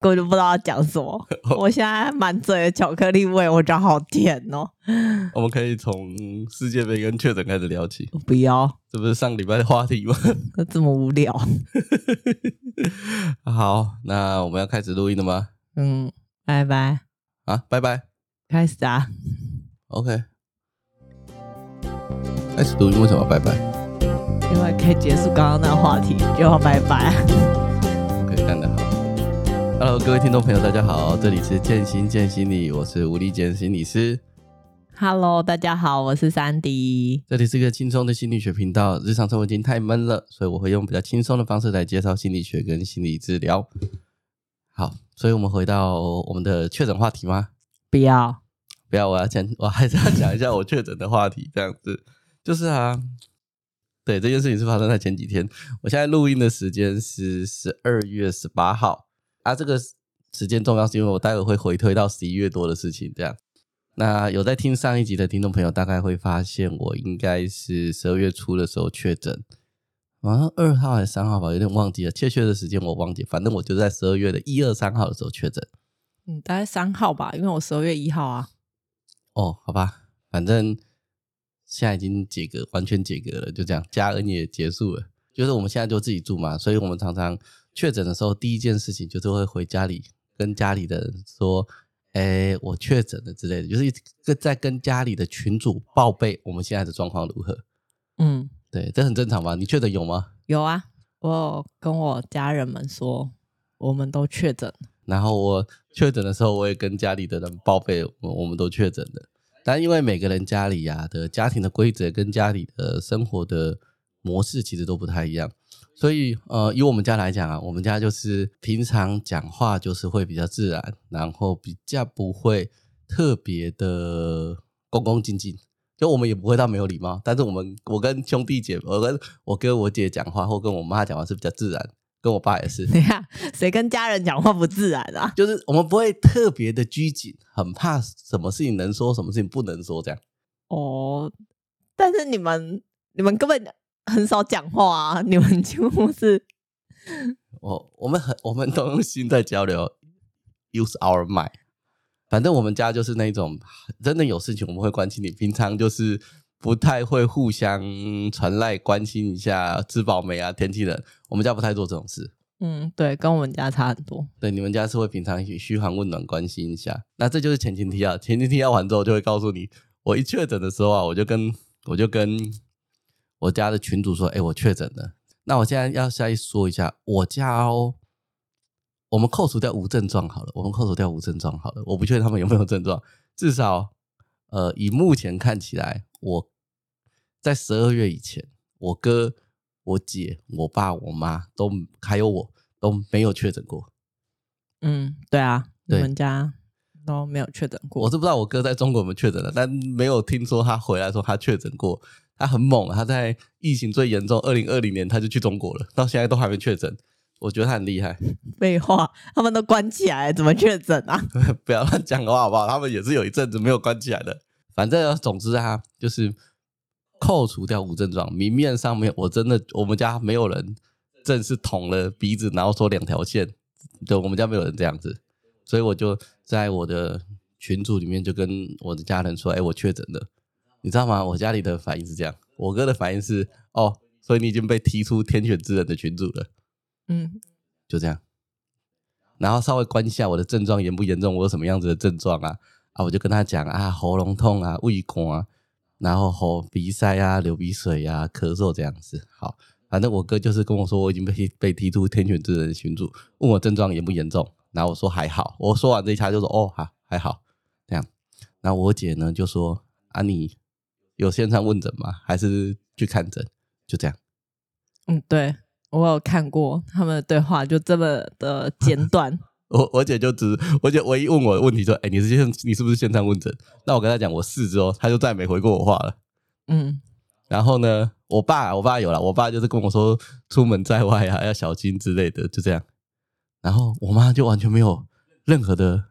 根本就不知道要讲什么。我现在满嘴的巧克力味，我觉得好甜哦。我们可以从世界杯跟确诊开始聊起。不要，这不是上礼拜的话题吗？这么无聊。好，那我们要开始录音了吗？嗯，拜拜。啊，拜拜。开始啊。OK。开始录音为什么拜拜？因为可以结束刚刚那个话题，就要拜拜。OK，干得好。Hello，各位听众朋友，大家好，这里是建心建心理，我是吴立健心理师。Hello，大家好，我是三迪。这里是一个轻松的心理学频道。日常生活已经太闷了，所以我会用比较轻松的方式来介绍心理学跟心理治疗。好，所以我们回到我们的确诊话题吗？不要，不要，我要讲，我还是要讲一下我确诊的话题。这样子，就是啊，对，这件事情是发生在前几天。我现在录音的时间是十二月十八号。啊，这个时间重要是因为我待会会回推到十一月多的事情，这样。那有在听上一集的听众朋友，大概会发现我应该是十二月初的时候确诊，好像二号还是三号吧，有点忘记了，确切的时间我忘记，反正我就在十二月的一二三号的时候确诊。嗯，大概三号吧，因为我十二月一号啊。哦，好吧，反正现在已经解隔，完全解隔了，就这样，家人也结束了，就是我们现在就自己住嘛，所以我们常常。确诊的时候，第一件事情就是会回家里跟家里的人说：“哎，我确诊了之类的。”就是跟在跟家里的群主报备我们现在的状况如何。嗯，对，这很正常吧？你确诊有吗？有啊，我有跟我家人们说，我们都确诊。然后我确诊的时候，我也跟家里的人报备，我我们都确诊了。但因为每个人家里呀、啊、的家庭的规则跟家里的生活的模式其实都不太一样。所以，呃，以我们家来讲啊，我们家就是平常讲话就是会比较自然，然后比较不会特别的恭恭敬敬，就我们也不会到没有礼貌。但是我们，我跟兄弟姐，我跟我跟我姐讲话，或跟我妈讲话是比较自然，跟我爸也是。你看，谁跟家人讲话不自然啊？就是我们不会特别的拘谨，很怕什么事情能说，什么事情不能说这样。哦，但是你们，你们根本。很少讲话啊！你们几乎是，我我们很我们都用心在交流，use our mind。反正我们家就是那种真的有事情我们会关心你，平常就是不太会互相传赖关心一下吃饱没啊，天气冷，我们家不太做这种事。嗯，对，跟我们家差很多。对，你们家是会平常嘘寒问暖关心一下，那这就是前情提要。前情提要完之后，就会告诉你，我一确诊的时候啊，我就跟我就跟。我家的群主说：“哎、欸，我确诊了。那我现在要再说一下，我家哦，我们扣除掉无症状好了，我们扣除掉无症状好了。我不确定他们有没有症状，至少，呃，以目前看起来，我在十二月以前，我哥、我姐、我爸、我妈都还有我都没有确诊过。嗯，对啊，对你们家都没有确诊过。我是不知道我哥在中国有没有确诊了，但没有听说他回来说他确诊过。”他很猛，他在疫情最严重，二零二零年他就去中国了，到现在都还没确诊。我觉得他很厉害。废话，他们都关起来，怎么确诊啊？不要乱讲话好不好？他们也是有一阵子没有关起来的。反正总之啊，就是扣除掉无症状，明面上面我真的我们家没有人正式捅了鼻子，然后说两条线。对，我们家没有人这样子，所以我就在我的群组里面就跟我的家人说：“哎，我确诊了。”你知道吗？我家里的反应是这样，我哥的反应是哦，所以你已经被踢出天选之人的群组了，嗯，就这样。然后稍微关一下我的症状严不严重，我有什么样子的症状啊？啊，我就跟他讲啊，喉咙痛啊，胃痛啊，然后喉鼻塞啊，流鼻水啊，咳嗽这样子。好，反正我哥就是跟我说我已经被被踢出天选之人的群组，问我症状严不严重，然后我说还好。我说完这一下就说哦，好还好这样。然后我姐呢就说啊你。有线上问诊吗？还是去看诊？就这样。嗯，对，我有看过他们的对话，就这么的简 短。我我姐就只，我姐唯一问我的问题说：“哎、欸，你是线，你是不是线上问诊？”那我跟她讲我是之后，他就再也没回过我话了。嗯，然后呢，我爸，我爸有了，我爸就是跟我说，出门在外啊要小心之类的，就这样。然后我妈就完全没有任何的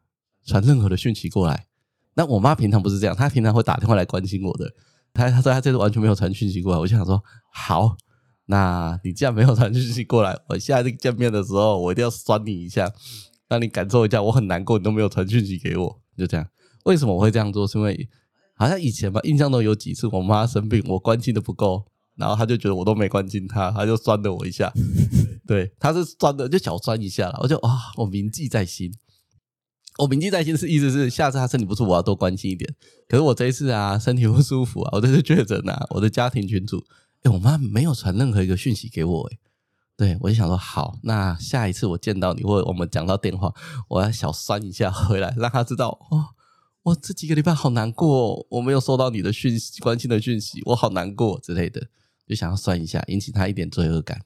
传任何的讯息过来。那我妈平常不是这样，她平常会打电话来关心我的。他他说他这次完全没有传讯息过来，我就想说好，那你既然没有传讯息过来，我下次见面的时候我一定要酸你一下。让你感受一下我很难过，你都没有传讯息给我，就这样。为什么我会这样做？是因为好像以前吧，印象中有几次我妈生病，我关心的不够，然后她就觉得我都没关心她，她就酸了我一下。对，她是酸的，就小酸一下了，我就啊，我铭记在心。我铭记在心是意思是下次她身体不舒服，我要多关心一点。可是我这一次啊，身体不舒服啊，我这次确诊啊，我的家庭群组，哎，我妈没有传任何一个讯息给我，哎。对，我就想说，好，那下一次我见到你，或者我们讲到电话，我要小酸一下回来，让他知道，哦，我这几个礼拜好难过，哦我没有收到你的讯息，关心的讯息，我好难过之类的，就想要酸一下，引起他一点罪恶感。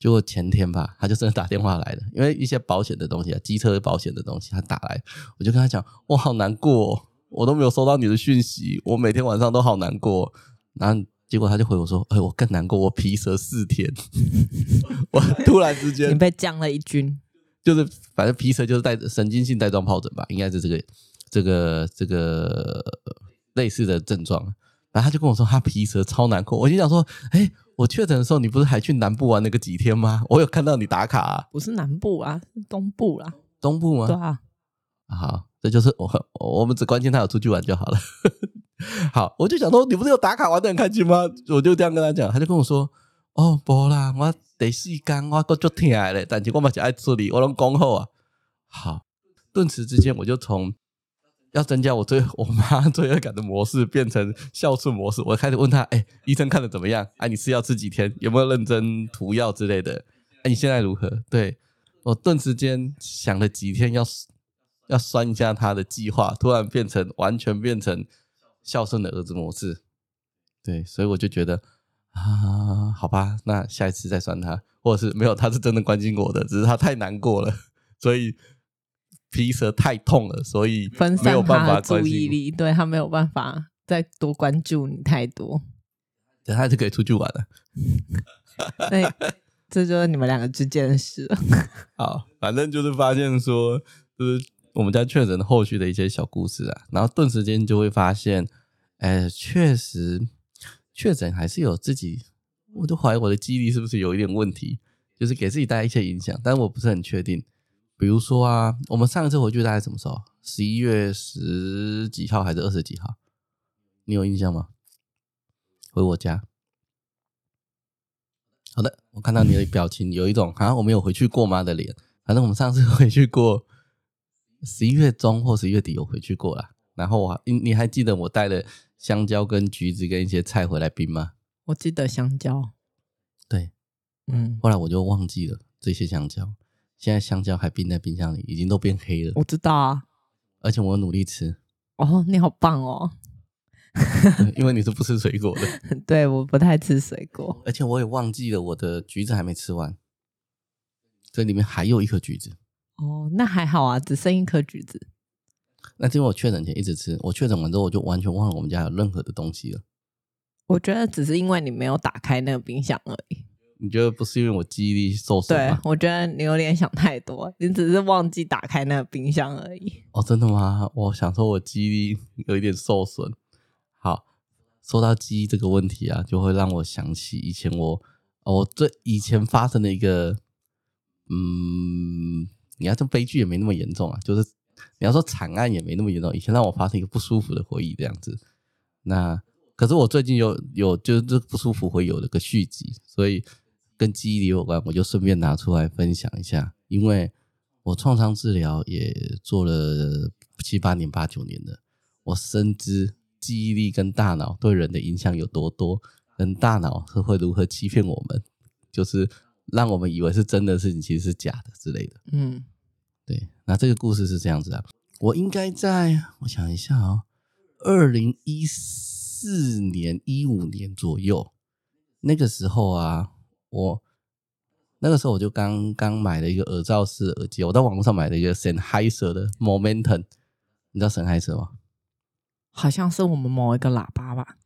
结果前天吧，他就真的打电话来了，因为一些保险的东西啊，机车保险的东西，他打来，我就跟他讲，我好难过，我都没有收到你的讯息，我每天晚上都好难过，然后。结果他就回我说：“哎，我更难过，我皮蛇四天，我突然之间你被降了一军，就是反正皮蛇就是带神经性带状疱疹吧，应该是这个这个这个类似的症状。然后他就跟我说他皮蛇超难过，我就想说，哎，我确诊的时候你不是还去南部玩那个几天吗？我有看到你打卡啊，不是南部啊，是东部啦，东部吗？对啊，好，这就是我我们只关心他有出去玩就好了。”好，我就想说，你不是有打卡玩得很开心吗？我就这样跟他讲，他就跟我说：“哦，不啦，我第四天我都足疼嘞，但是我嘛是爱处理，我拢讲好啊。”好，顿时之间，我就从要增加我对我妈罪恶感的模式，变成孝顺模式。我开始问他：“哎、欸，医生看的怎么样？哎、啊，你吃药吃几天？有没有认真涂药之类的？哎、你现在如何？”对，我顿时间想了几天要要酸一下他的计划，突然变成完全变成。孝顺的儿子模式，对，所以我就觉得啊，好吧，那下一次再酸他，或者是没有，他是真的关心我的，只是他太难过了，所以皮蛇太痛了，所以没有办法注意力，对他没有办法再多关注你太多，等他就可以出去玩了。对，这就是你们两个之间的事了。好，反正就是发现说，就是。我们家确诊的后续的一些小故事啊，然后顿时间就会发现，哎，确实确诊还是有自己，我都怀疑我的记忆力是不是有一点问题，就是给自己带来一些影响，但我不是很确定。比如说啊，我们上一次回去大概什么时候？十一月十几号还是二十几号？你有印象吗？回我家。好的，我看到你的表情有一种好像我没有回去过吗的脸。反正我们上次回去过。十一月中或十一月底，有回去过了。然后我，你你还记得我带了香蕉跟橘子跟一些菜回来冰吗？我记得香蕉。对，嗯。后来我就忘记了这些香蕉。现在香蕉还冰在冰箱里，已经都变黑了。我知道啊，而且我努力吃。哦，你好棒哦！因为你是不吃水果的。对，我不太吃水果。而且我也忘记了我的橘子还没吃完，这里面还有一颗橘子。哦，那还好啊，只剩一颗橘子。那因为我确诊前一直吃，我确诊完之后我就完全忘了我们家有任何的东西了。我觉得只是因为你没有打开那个冰箱而已。你觉得不是因为我记忆力受损？对，我觉得你有点想太多，你只是忘记打开那个冰箱而已。哦，真的吗？我想说我记忆力 有一点受损。好，说到记忆这个问题啊，就会让我想起以前我，我最以前发生的一个，嗯。你要说悲剧也没那么严重啊，就是你要说惨案也没那么严重。以前让我发生一个不舒服的回忆这样子，那可是我最近有有就是这不舒服会有了个续集，所以跟记忆力有关，我就顺便拿出来分享一下。因为我创伤治疗也做了七八年、八九年的，我深知记忆力跟大脑对人的影响有多多，跟大脑是会如何欺骗我们，就是。让我们以为是真的事情，其实是假的之类的。嗯，对。那这个故事是这样子啊，我应该在我想一下啊、哦，二零一四年、一五年左右，那个时候啊，我那个时候我就刚刚买了一个耳罩式耳机，我在网络上买了一个 Sennheiser 的 Momentum，你知道 Sennheiser 吗？好像是我们某一个喇叭吧。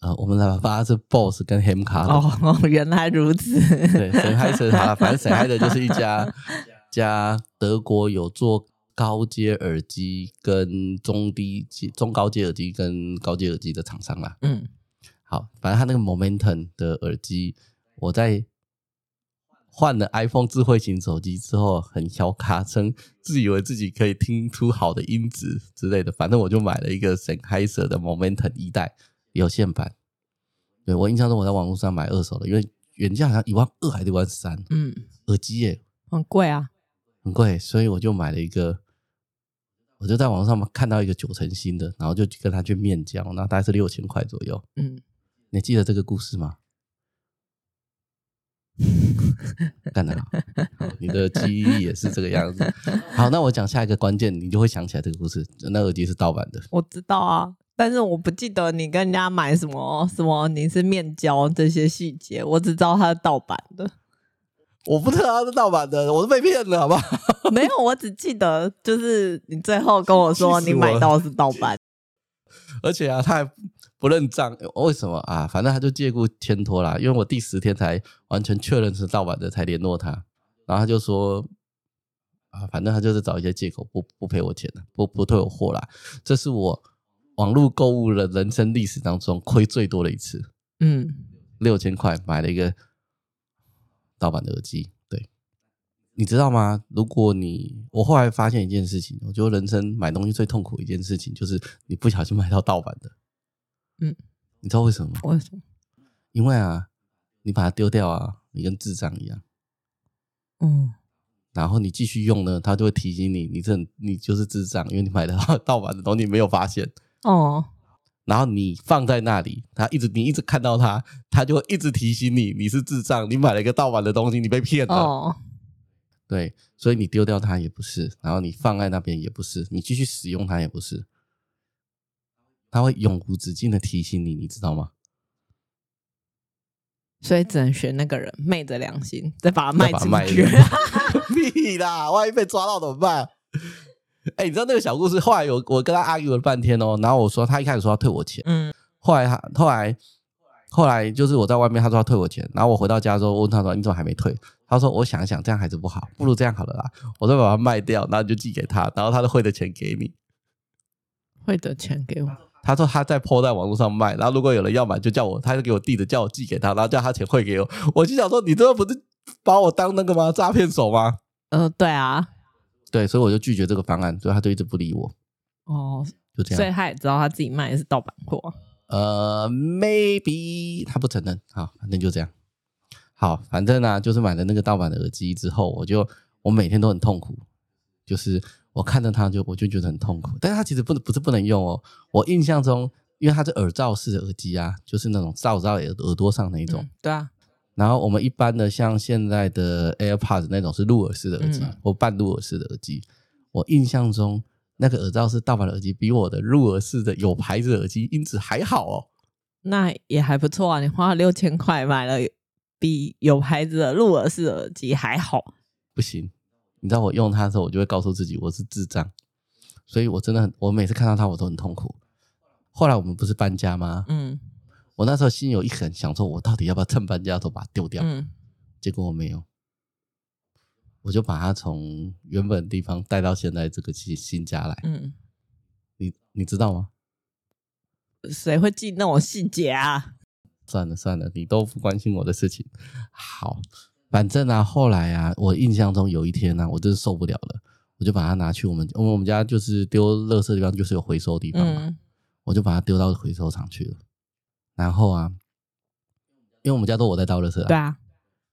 呃，我们喇叭是 BOSS 跟 Hemcar 哦哦，原来如此。对，Sennheiser 好了，反正 Sennheiser 就是一家家德国有做高阶耳机跟中低阶、中高阶耳机跟高阶耳机的厂商啦。嗯，好，反正他那个 Momentum 的耳机，我在换了 iPhone 智慧型手机之后，很小卡称自以为自己可以听出好的音质之类的。反正我就买了一个 Sennheiser 的 Momentum 一代有线版。对，我印象中我在网络上买二手的，因为原价好像一万二还是一万三。嗯，耳机耶，很贵啊，很贵，所以我就买了一个。我就在网上看到一个九成新的，然后就跟他去面交，然后大概是六千块左右。嗯，你记得这个故事吗？干得好，好，你的记忆也是这个样子。好，那我讲下一个关键，你就会想起来这个故事。那耳机是盗版的，我知道啊，但是我不记得你跟人家买什么什么，你是面交这些细节，我只知道它是盗版的。我不知道它是盗版的，我是被骗的，好不好？没有，我只记得就是你最后跟我说你买到是盗版，而且啊，他还不认账，为什么啊？反正他就借故牵拖啦，因为我第十天才完全确认是盗版的，才联络他，然后他就说啊，反正他就是找一些借口不不赔我钱了，不不退我货啦。这是我网络购物的人生历史当中亏最多的一次，嗯，六千块买了一个。盗版的耳机，对，你知道吗？如果你我后来发现一件事情，我觉得人生买东西最痛苦的一件事情就是你不小心买到盗版的，嗯，你知道为什么吗？为什么？因为啊，你把它丢掉啊，你跟智障一样，嗯，然后你继续用呢，它就会提醒你，你这你就是智障，因为你买的盗版的东西你没有发现，哦。然后你放在那里，它一直你一直看到它，它就会一直提醒你，你是智障，你买了一个盗版的东西，你被骗了。哦，对，所以你丢掉它也不是，然后你放在那边也不是，你继续使用它也不是，他会永无止境的提醒你，你知道吗？所以只能选那个人昧着良心，再把它卖出去。屁啦，万一被抓到怎么办？哎、欸，你知道那个小故事？后来有我跟他 argue 了半天哦，然后我说他一开始说要退我钱，嗯，后来他后来后来就是我在外面，他说要退我钱，然后我回到家之后问他说你怎么还没退？他说我想想这样还是不好，不如这样好了啦，我再把它卖掉，然后就寄给他，然后他就汇的钱给你，汇的钱给我。他说他在 po 在网络上卖，然后如果有人要买就叫我，他就给我地址，叫我寄给他，然后叫他钱汇给我。我就想说你这不是把我当那个吗？诈骗手吗？嗯、对啊。对，所以我就拒绝这个方案，所以他就一直不理我。哦，就这样。所以他也知道他自己卖的是盗版货。呃，maybe 他不承认。好，反正就这样。好，反正呢、就是买了那个盗版的耳机之后，我就我每天都很痛苦。就是我看着它，就我就觉得很痛苦。但是它其实不不是不能用哦。我印象中，因为它是耳罩式的耳机啊，就是那种罩在耳耳朵上那一种、嗯。对啊。然后我们一般的像现在的 AirPods 那种是入耳式的耳机，嗯、或半入耳式的耳机。我印象中那个耳罩式盗版的耳机，比我的入耳式的有牌子的耳机音质还好哦。那也还不错啊，你花了六千块买了比有牌子的入耳式的耳机还好。不行，你知道我用它的时候，我就会告诉自己我是智障，所以我真的很，我每次看到它我都很痛苦。后来我们不是搬家吗？嗯。我那时候心有一狠，想说，我到底要不要趁搬家的时候把它丢掉？嗯，结果我没有，我就把它从原本的地方带到现在这个新新家来。嗯，你你知道吗？谁会记那种细节啊？算了算了，你都不关心我的事情。好，反正啊，后来啊，我印象中有一天呢、啊，我真是受不了了，我就把它拿去我们我们我们家就是丢垃圾的地方，就是有回收的地方嘛，嗯、我就把它丢到回收厂去了。然后啊，因为我们家都我在倒垃圾啊。对啊，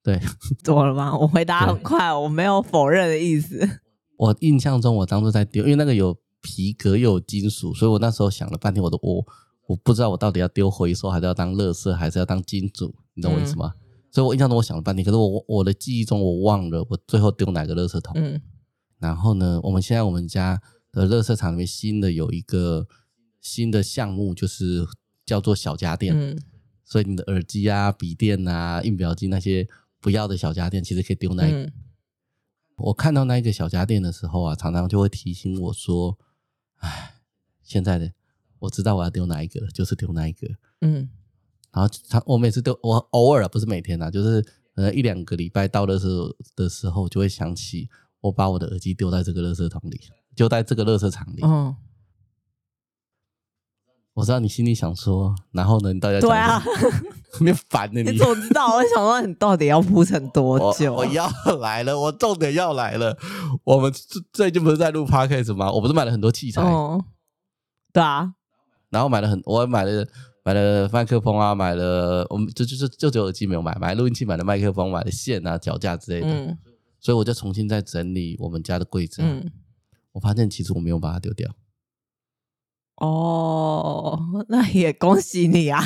对，怎么了吗？我回答很快，我没有否认的意思。我印象中，我当初在丢，因为那个有皮革又有金属，所以我那时候想了半天，我都我我不知道我到底要丢回收，还是要当垃圾，还是要当金属，你懂我意思吗？嗯、所以我印象中我想了半天，可是我我的记忆中我忘了我最后丢哪个垃圾桶。嗯。然后呢，我们现在我们家的垃圾场里面新的有一个新的项目，就是。叫做小家电，嗯，所以你的耳机啊、笔电啊、印表机那些不要的小家电，其实可以丢那。嗯、我看到那一个小家电的时候啊，常常就会提醒我说：“哎，现在的我知道我要丢哪一个了，就是丢那一个。”嗯，然后他我每次都，我偶尔不是每天啊，就是呃一两个礼拜到的时候的时候，就会想起我把我的耳机丢在这个垃圾桶里，就在这个垃圾场里。嗯 我知道你心里想说，然后呢，你到底对啊，你烦的？你你怎么知道？我想说，你到底要铺成多久我？我要来了，我重点要来了。我们最近不是在录 podcast 吗？我不是买了很多器材？哦，对啊，然后买了很，我买了买了麦克风啊，买了我们就就就就只有耳机没有买，买录音器，买了麦克风，买了线啊、脚架之类的。嗯，所以我就重新再整理我们家的柜子。嗯，我发现其实我没有把它丢掉。哦，那也恭喜你啊！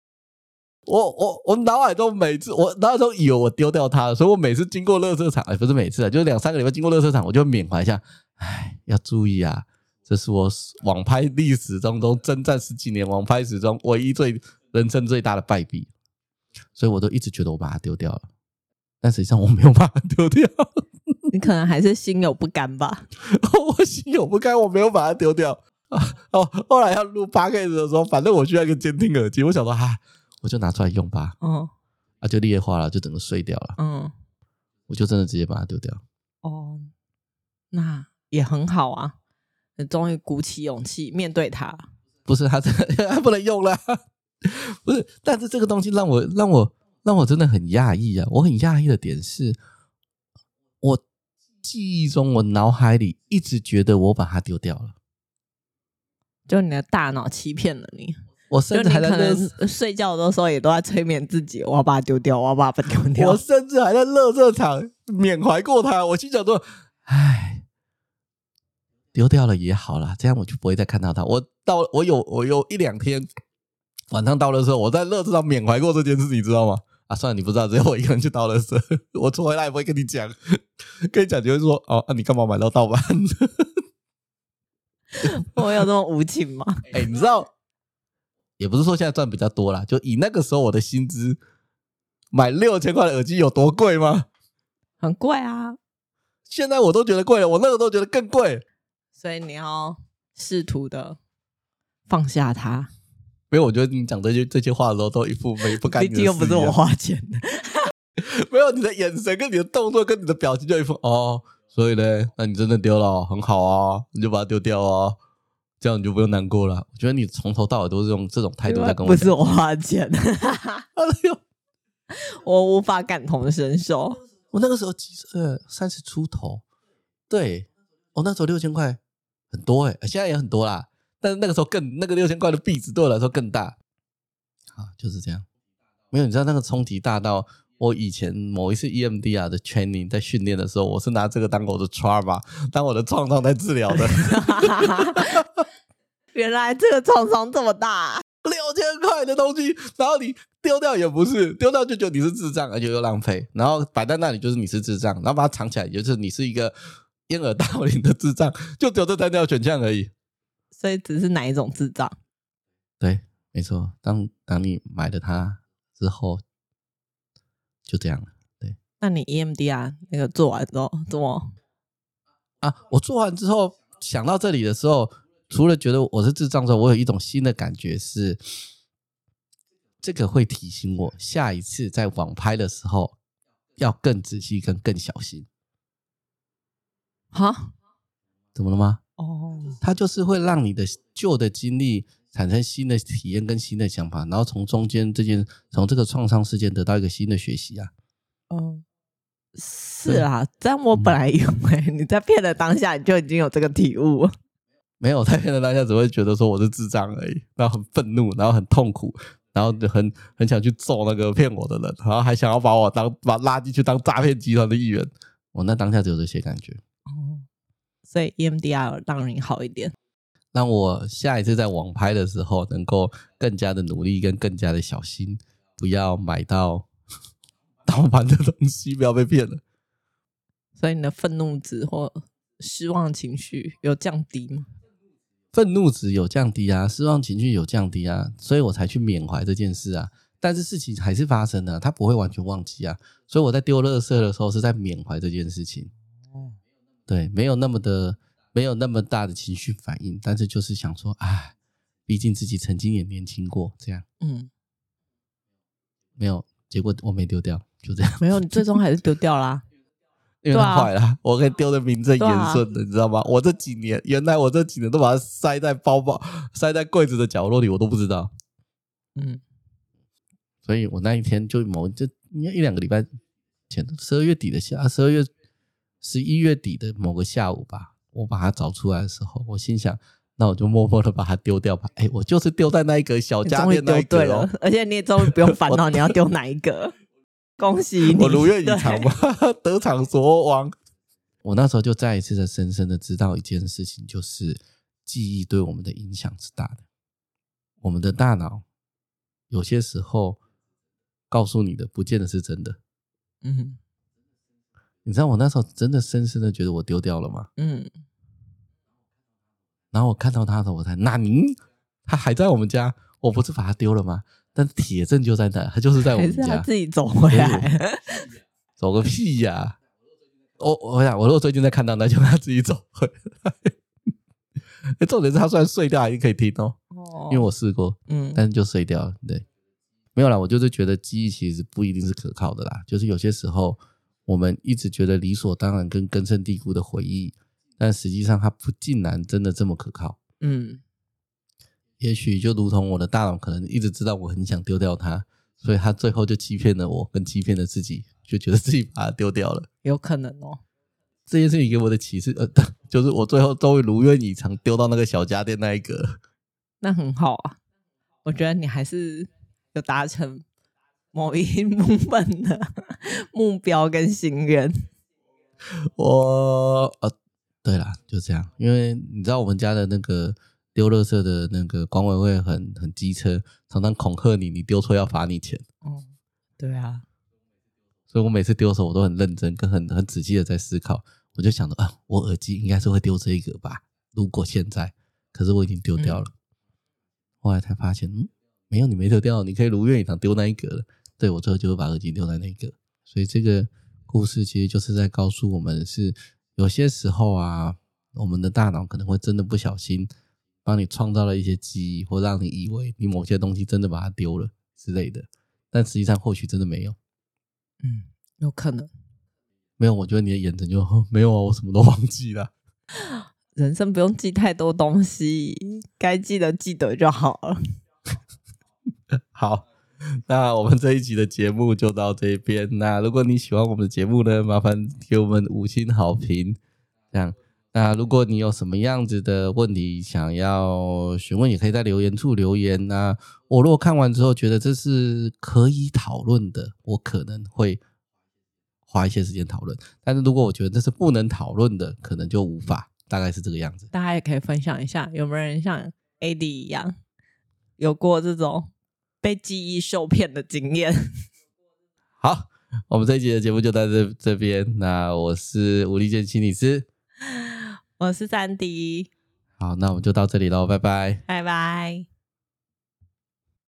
我我我脑海中每次我脑海中以为我丢掉它了，所以我每次经过垃圾场，哎，不是每次啊，就是两三个礼拜经过垃圾场，我就缅怀一下，哎，要注意啊，这是我网拍历史当中征战十几年网拍史中唯一最人生最大的败笔，所以我都一直觉得我把它丢掉了，但实际上我没有把它丢掉，你可能还是心有不甘吧？我心有不甘，我没有把它丢掉。啊哦，后来要录 podcast 的时候，反正我需要一个监听耳机，我想说哈，我就拿出来用吧。哦，啊，就裂化了，就整个碎掉了。嗯，我就真的直接把它丢掉。哦，那也很好啊，你终于鼓起勇气面对它。不是，它这个不能用了。不是，但是这个东西让我让我让我真的很讶异啊！我很讶异的点是，我记忆中我脑海里一直觉得我把它丢掉了。就你的大脑欺骗了你，我甚至还在能睡觉的时候也都在催眠自己，我要把它丢掉，我要把它丢掉。我甚至还在乐色场缅怀过它，我心想说：“唉，丢掉了也好啦，这样我就不会再看到它。”我到我有我有一两天晚上到的时候，我在乐子上缅怀过这件事，你知道吗？啊，算了，你不知道，只有我一个人去倒垃圾，我出回来也不会跟你讲，跟你讲就会说：“哦，啊，你干嘛买到盗版？” 我有这么无情吗？哎、欸，你知道，也不是说现在赚比较多啦，就以那个时候我的薪资买六千块的耳机有多贵吗？很贵啊！现在我都觉得贵了，我那个都觉得更贵。所以你要试图的放下他。没有，我觉得你讲这些这些话的时候，都一副没不甘 心。毕竟又不是我花钱的。没有，你的眼神跟你的动作跟你的表情就一副哦。所以呢，那你真的丢了，很好啊，你就把它丢掉啊，这样你就不用难过了。我觉得你从头到尾都是用这种态度在跟我。不是我花钱，我无法感同身受。我那个时候几岁？三十出头。对，我那时候六千块很多哎、欸、现在也很多啦。但是那个时候更那个六千块的币值对我来说更大。啊，就是这样。没有，你知道那个冲击大到。我以前某一次 EMDR 的 training 在训练的时候，我是拿这个当我的 trauma，当我的创伤在治疗的。原来这个创伤这么大，六千块的东西，然后你丢掉也不是，丢掉就觉得你是智障，而且又浪费，然后摆在那里就是你是智障，然后把它藏起来，也就是你是一个掩耳盗铃的智障，就只有这三条选项而已。所以只是哪一种智障？对，没错。当当你买了它之后。就这样了，对。那你 EMDR 那个做完之后怎么？啊，我做完之后想到这里的时候，除了觉得我是智障之后，我有一种新的感觉是，这个会提醒我下一次在网拍的时候要更仔细跟更小心。哈？怎么了吗？哦，它就是会让你的旧的经历。产生新的体验跟新的想法，然后从中间这件从这个创伤事件得到一个新的学习啊。嗯，是啊，但我本来以为你在骗的当下你就已经有这个体悟，没有在骗的当下只会觉得说我是智障而已，然后很愤怒，然后很痛苦，然后就很很想去揍那个骗我的人，然后还想要把我当把拉进去当诈骗集团的一员。我那当下只有这些感觉。哦，所以 EMDR 让你好一点。让我下一次在网拍的时候，能够更加的努力，跟更加的小心，不要买到 盗版的东西，不要被骗了。所以你的愤怒值或失望情绪有降低吗？愤怒值有降低啊，失望情绪有降低啊，所以我才去缅怀这件事啊。但是事情还是发生了，他不会完全忘记啊。所以我在丢垃圾的时候是在缅怀这件事情。哦，对，没有那么的。没有那么大的情绪反应，但是就是想说，哎，毕竟自己曾经也年轻过，这样，嗯，没有，结果我没丢掉，就这样。没有，你 最终还是丢掉啦。因为它坏了，啊、我可以丢的名正言顺的，啊、你知道吗？我这几年，原来我这几年都把它塞在包包、塞在柜子的角落里，我都不知道。嗯，所以我那一天就某就应该一两个礼拜前，十二月底的下，十二月十一月底的某个下午吧，我把它找出来的时候，我心想，那我就默默的把它丢掉吧。哎，我就是丢在那一个小家电那一个哦，而且你也终于不用烦恼你要丢哪一个。恭喜你！我如愿以偿吧，得偿所望。我那时候就再一次的深深的知道一件事情，就是记忆对我们的影响是大的。我们的大脑有些时候告诉你的，不见得是真的。嗯，你知道我那时候真的深深的觉得我丢掉了吗？嗯。然后我看到他的时候，我才那您他还在我们家，我不是把他丢了吗？但铁证就在那，他就是在我们家，他自己走回来，走个屁呀、啊！我我想，我如果最近再看到，那就他自己走回来。重点是他虽然碎掉还是可以听哦，哦因为我试过，嗯，但是就碎掉了。对，没有啦，我就是觉得记忆其实不一定是可靠的啦，就是有些时候我们一直觉得理所当然跟根深蒂固的回忆，但实际上它不竟然真的这么可靠。嗯。也许就如同我的大脑可能一直知道我很想丢掉它，所以它最后就欺骗了我，跟欺骗了自己，就觉得自己把它丢掉了。有可能哦。这件事情给我的启示，呃，就是我最后终于如愿以偿丢到那个小家电那一个。那很好啊，我觉得你还是有达成某一部分的 目标跟心愿。我呃，对啦，就这样，因为你知道我们家的那个。丢垃圾的那个管委会很很机车，常常恐吓你，你丢错要罚你钱。哦，对啊，所以我每次丢的时候，我都很认真跟很很仔细的在思考。我就想着啊，我耳机应该是会丢这一个吧？如果现在，可是我已经丢掉了。嗯、后来才发现，嗯，没有，你没丢掉，你可以如愿以偿丢那一个了。对，我最后就会把耳机丢在那一个。所以这个故事其实就是在告诉我们是，是有些时候啊，我们的大脑可能会真的不小心。帮你创造了一些记忆，或让你以为你某些东西真的把它丢了之类的，但实际上或许真的没有。嗯，有可能没有。我觉得你的眼神就 没有啊，我什么都忘记了。人生不用记太多东西，该记得记得就好了。好，那我们这一集的节目就到这边。那如果你喜欢我们的节目呢，麻烦给我们五星好评，这样。那如果你有什么样子的问题想要询问，也可以在留言处留言。那我如果看完之后觉得这是可以讨论的，我可能会花一些时间讨论。但是如果我觉得这是不能讨论的，可能就无法。大概是这个样子。大家也可以分享一下，有没有人像 AD 一样有过这种被记忆受骗的经验？好，我们这一集的节目就在这这边。那我是吴立健心理师。我是三迪，好，那我们就到这里喽，拜拜，拜拜。